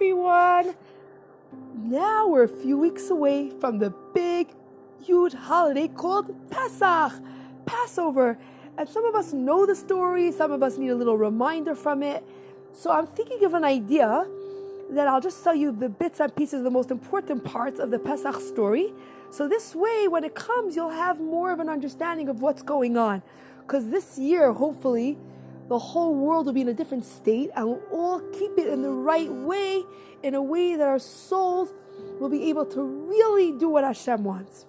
everyone! Now we're a few weeks away from the big, huge holiday called Pesach, Passover. And some of us know the story, some of us need a little reminder from it. So I'm thinking of an idea that I'll just tell you the bits and pieces, the most important parts of the Pesach story. So this way, when it comes, you'll have more of an understanding of what's going on. Because this year, hopefully, the whole world will be in a different state and we'll all keep it in the right way, in a way that our souls will be able to really do what Hashem wants.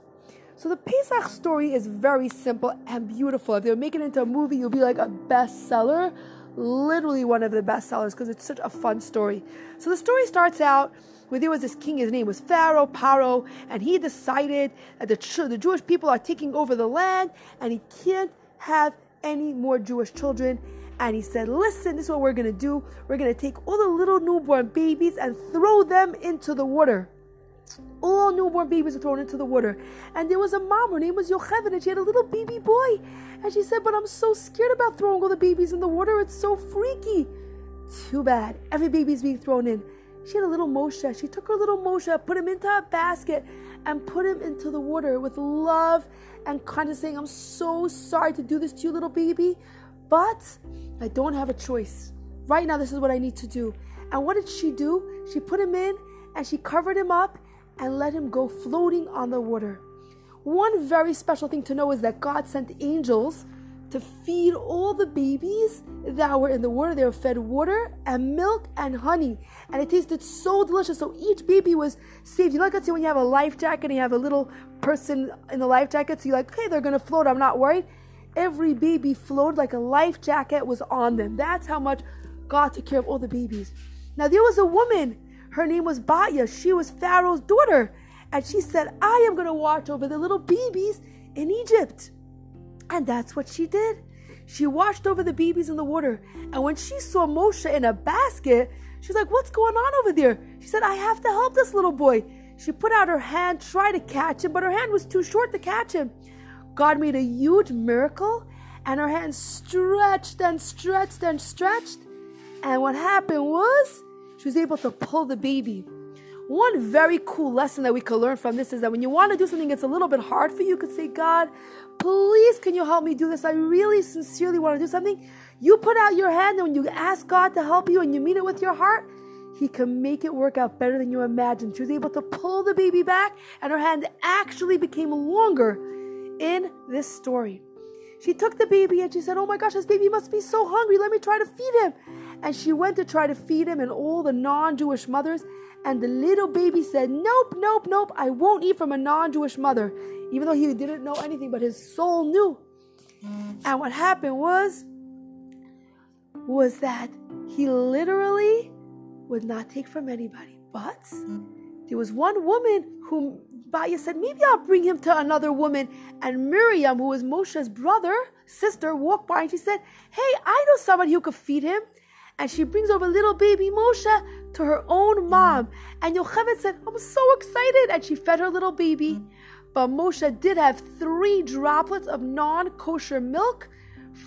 So the Pesach story is very simple and beautiful. If they make it into a movie, you'll be like a bestseller, literally one of the bestsellers because it's such a fun story. So the story starts out where there was this king, his name was Pharaoh, Paro, and he decided that the, the Jewish people are taking over the land and he can't have any more Jewish children and he said, Listen, this is what we're going to do. We're going to take all the little newborn babies and throw them into the water. All newborn babies are thrown into the water. And there was a mom, her name was Yocheved, and she had a little baby boy. And she said, But I'm so scared about throwing all the babies in the water. It's so freaky. Too bad. Every baby's being thrown in. She had a little Moshe. She took her little Moshe, put him into a basket, and put him into the water with love and kind of saying, I'm so sorry to do this to you, little baby, but I don't have a choice. Right now, this is what I need to do. And what did she do? She put him in and she covered him up and let him go floating on the water. One very special thing to know is that God sent angels to feed all the babies that were in the water. They were fed water and milk and honey. And it tasted so delicious. So each baby was saved. You like, let's say when you have a life jacket and you have a little person in the life jacket, so you're like, okay, they're to float. I'm not worried every baby floated like a life jacket was on them. That's how much God took care of all the babies. Now there was a woman, her name was Batya. She was Pharaoh's daughter. And she said, I am going to watch over the little babies in Egypt. And that's what she did. She watched over the babies in the water. And when she saw Moshe in a basket, she's like, What's going on over there? She said, I have to help this little boy. She put out her hand, tried to catch him, but her hand was too short to catch him. God made a huge miracle, and her hand stretched and stretched and stretched. And what happened was she was able to pull the baby. One very cool lesson that we could learn from this is that when you want to do something that's a little bit hard for you, you could say, God, please, can you help me do this? I really sincerely want to do something. You put out your hand, and when you ask God to help you and you mean it with your heart, He can make it work out better than you imagined. She was able to pull the baby back, and her hand actually became longer in this story. She took the baby and she said, Oh my gosh, this baby must be so hungry. Let me try to feed him. And she went to try to feed him and all the non Jewish mothers. And the little baby said, Nope, nope, nope, I won't eat from a non Jewish mother. Even though he didn't know anything, but his soul knew. And what happened was, was that he literally would not take from anybody. But there was one woman whom Batya said, maybe I'll bring him to another woman. And Miriam, who was Moshe's brother, sister, walked by and she said, hey, I know somebody who could feed him. And she brings over little baby Moshe to her own mom. And Yocheved said, I'm so excited. And she fed her little baby. But Moshe did have three droplets of non kosher milk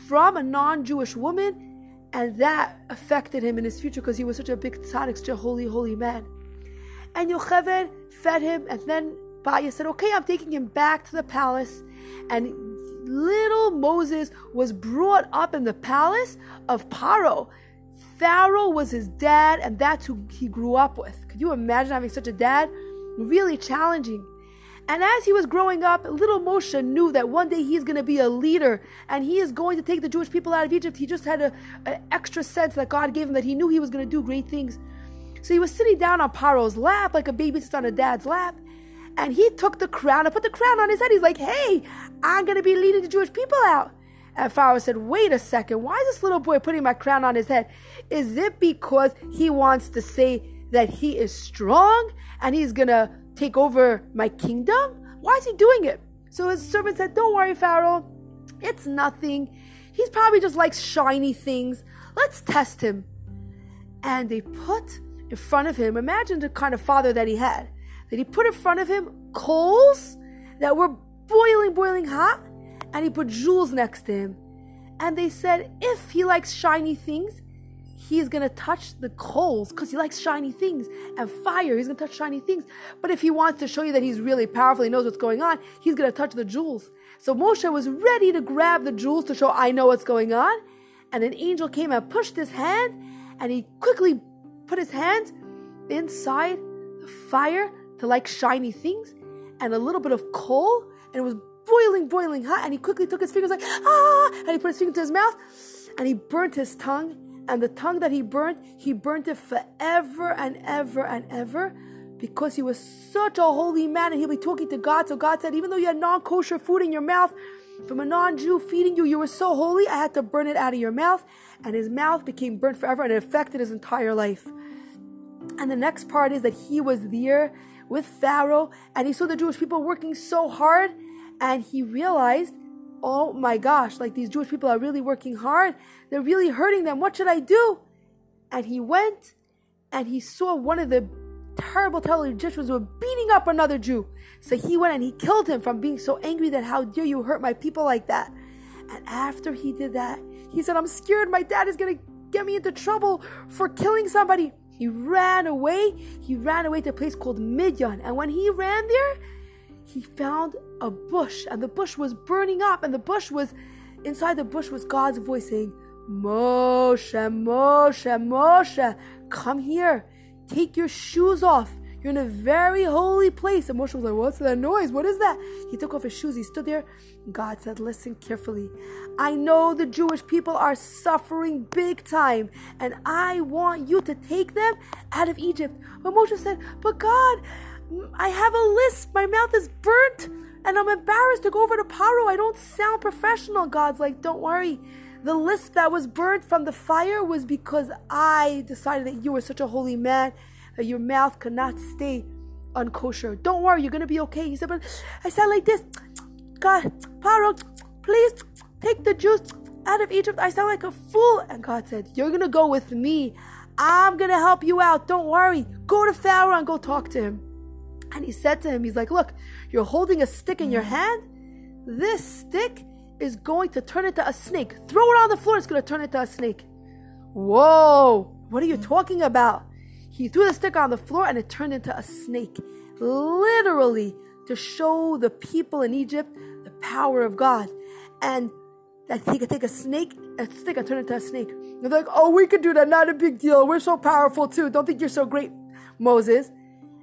from a non Jewish woman. And that affected him in his future because he was such a big tzaddik, such a holy, holy man. And Yocheved fed him, and then Batya said, Okay, I'm taking him back to the palace. And little Moses was brought up in the palace of Paro. Pharaoh was his dad, and that's who he grew up with. Could you imagine having such a dad? Really challenging. And as he was growing up, little Moshe knew that one day he's going to be a leader and he is going to take the Jewish people out of Egypt. He just had an extra sense that God gave him that he knew he was going to do great things. So he was sitting down on Paro's lap like a baby sits on a dad's lap and he took the crown and put the crown on his head. He's like, hey, I'm going to be leading the Jewish people out. And Pharaoh said, wait a second, why is this little boy putting my crown on his head? Is it because he wants to say that he is strong and he's going to take over my kingdom? Why is he doing it? So his servant said, don't worry, Pharaoh, it's nothing. He's probably just likes shiny things. Let's test him. And they put in front of him, imagine the kind of father that he had that he put in front of him coals that were boiling, boiling hot, and he put jewels next to him. And they said, if he likes shiny things, he's gonna touch the coals because he likes shiny things and fire. He's gonna touch shiny things. But if he wants to show you that he's really powerful, he knows what's going on, he's gonna touch the jewels. So Moshe was ready to grab the jewels to show I know what's going on. And an angel came and pushed his hand, and he quickly put his hand inside the fire to like shiny things and a little bit of coal, and it was boiling, boiling hot. And he quickly took his fingers like ah, and he put his finger to his mouth, and he burnt his tongue. And the tongue that he burnt, he burnt it forever and ever and ever because he was such a holy man and he'll be talking to God. So God said, even though you had non kosher food in your mouth from a non Jew feeding you, you were so holy, I had to burn it out of your mouth. And his mouth became burnt forever and it affected his entire life. And the next part is that he was there with Pharaoh and he saw the Jewish people working so hard and he realized, oh my gosh, like these Jewish people are really working hard. They're really hurting them. What should I do? And he went and he saw one of the terrible, terrible Egyptians were beating up another Jew. So he went and he killed him from being so angry that how dare you hurt my people like that. And after he did that, he said, I'm scared my dad is going to get me into trouble for killing somebody. He ran away. He ran away to a place called Midian. And when he ran there, he found a bush, and the bush was burning up, and the bush was inside the bush was God's voice saying, Moshe, Moshe, Moshe, come here. Take your shoes off. You're in a very holy place. And Moshe was like, What's that noise? What is that? He took off his shoes. He stood there. God said, Listen carefully. I know the Jewish people are suffering big time, and I want you to take them out of Egypt. But Moshe said, But God, I have a lisp. My mouth is burnt, and I'm embarrassed to go over to Paro. I don't sound professional. God's like, Don't worry. The list that was burnt from the fire was because I decided that you were such a holy man that your mouth could not stay unkosher. Don't worry, you're gonna be okay. He said, but I said like this, God, Paro, please take the Jews out of Egypt. I sound like a fool. And God said, You're gonna go with me. I'm gonna help you out. Don't worry. Go to Pharaoh and go talk to him. And he said to him, He's like, Look, you're holding a stick in your hand. This stick is going to turn into a snake. Throw it on the floor, it's going to turn into a snake. Whoa, what are you talking about? He threw the stick on the floor and it turned into a snake. Literally, to show the people in Egypt the power of God. And that he could take a snake, a stick, and turn it into a snake. they're like, oh, we could do that, not a big deal. We're so powerful too. Don't think you're so great, Moses.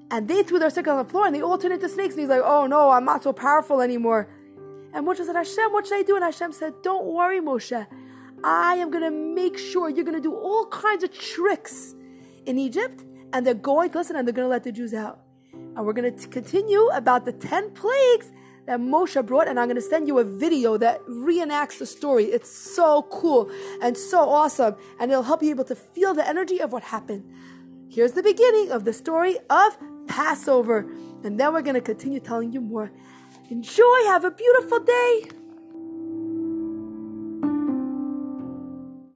And they threw their stick on the floor and they all turned into snakes. And he's like, oh no, I'm not so powerful anymore. And Moshe said, Hashem, what should I do? And Hashem said, Don't worry, Moshe. I am going to make sure you're going to do all kinds of tricks in Egypt, and they're going to listen and they're going to let the Jews out. And we're going to continue about the 10 plagues that Moshe brought, and I'm going to send you a video that reenacts the story. It's so cool and so awesome, and it'll help you able to feel the energy of what happened. Here's the beginning of the story of Passover, and then we're going to continue telling you more. Enjoy. Have a beautiful day.